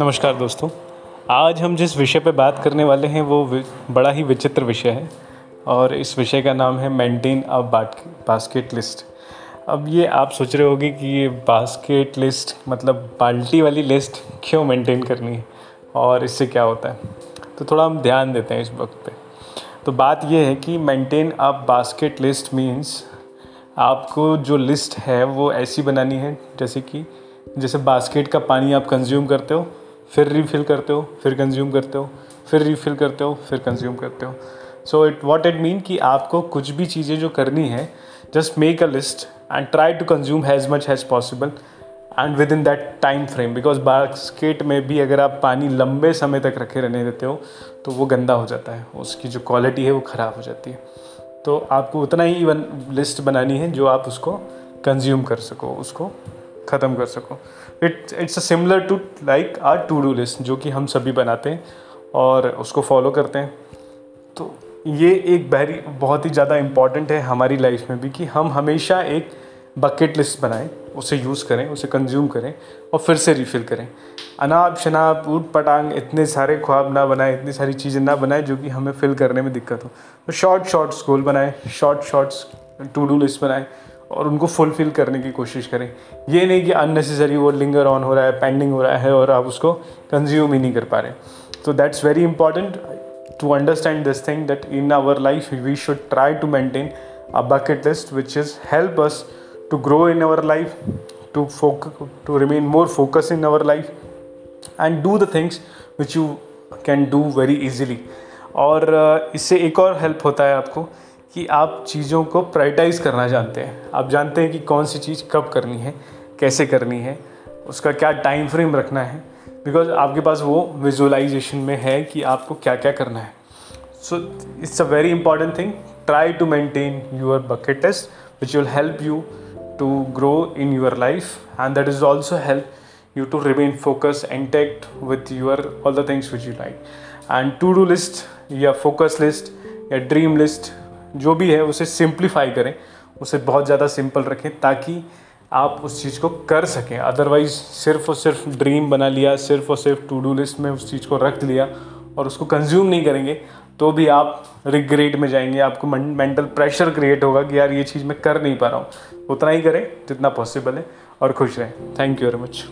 नमस्कार दोस्तों। आज हम जिस विषय पर बात करने वाले हैं, वो बड़ा ही विचित्र विषय है और इस विषय का नाम है मेंटेन अ बास्केट लिस्ट। अब ये आप सोच रहे होगे कि ये बास्केट लिस्ट मतलब बाल्टी वाली लिस्ट क्यों मेंटेन करनी है और इससे क्या होता है? तो थोड़ा हम ध्यान देते हैं इस वक्त पे। तो बात ये है कि maintain a basket list means आपको जो लिस्ट है, वो ऐसी बनानी है जैसे कि, जैसे बास्केट का पानी आप कंज्यूम करते हो फिर रीफिल करते हो, फिर कंज्यूम करते हो, फिर रिफ़िल करते हो, फिर कंज्यूम करते हो। So it what it mean कि आपको कुछ भी चीज़ें जो करनी है just make a list and try to consume as much as possible and within that time frame because basket में भी अगर आप पानी लंबे समय तक रखे रहने देते हो तो वो गंदा हो जाता है, उसकी जो क्वालिटी है वो ख़राब हो जाती है। तो आपको उतना ही वन लिस्ट बनानी है जो आप उसको कंज्यूम कर सको, उसको ख़त्म कर सको। It it's a similar to like our to do list जो कि हम सभी बनाते हैं और उसको फॉलो करते हैं। तो ये एक बहरी, बहुत ही ज़्यादा इंपॉर्टेंट है हमारी लाइफ में भी कि हम हमेशा एक बकेट लिस्ट बनाएँ, उसे यूज़ करें, उसे कंज्यूम करें और फिर से रिफ़िल करें। अनाप शनाप, ऊट पटांग, इतने सारे ख्वाब ना बनाएँ, इतनी सारी चीज़ें ना बनाएँ जो कि हमें फिल करने में दिक्कत हो। तो शॉर्ट शॉर्ट्स गोल बनाएँ short shorts to do list बनाएँ। और उनको फुलफ़िल करने की कोशिश करें। ये नहीं कि अननेसेसरी वो लिंगर ऑन हो रहा है पेंडिंग हो रहा है और आप उसको कंज्यूम ही नहीं कर पा रहे। तो that's very important to understand this thing that in our life we should try to maintain a bucket list which is help us to grow in our life to focus to remain more focus in our life and do the things which you can do very easily और uh, इससे एक और help होता है आपको। कि आप चीज़ों को प्राइटाइज़ करना जानते हैं। आप जानते हैं कि कौन सी चीज़ कब करनी है, कैसे करनी है, उसका क्या टाइम फ्रेम रखना है। बिकॉज़ आपके पास वो विजुअलाइजेशन में है कि आपको क्या क्या करना है। So it's a very important thing try to maintain your bucket test which will help you to grow in your life and that is also help you to remain focus intact with your all the things which you like and to do list या focus list या dream list जो भी है, उसे simplify करें, उसे बहुत ज़्यादा सिंपल रखें ताकि आप उस चीज़ को कर सकें। अदरवाइज़ सिर्फ़ और सिर्फ़ ड्रीम बना लिया, सिर्फ़ और सिर्फ़ टू डू लिस्ट में उस चीज़ को रख लिया और उसको कंज्यूम नहीं करेंगे तो भी आप रिग्रेट में जाएँगे, आपको मेंटल प्रेशर क्रिएट होगा कि यार ये चीज़ मैं कर नहीं पा रहा हूँ। उतना ही करें जितना पॉसिबल है और खुश रहें। Thank you very much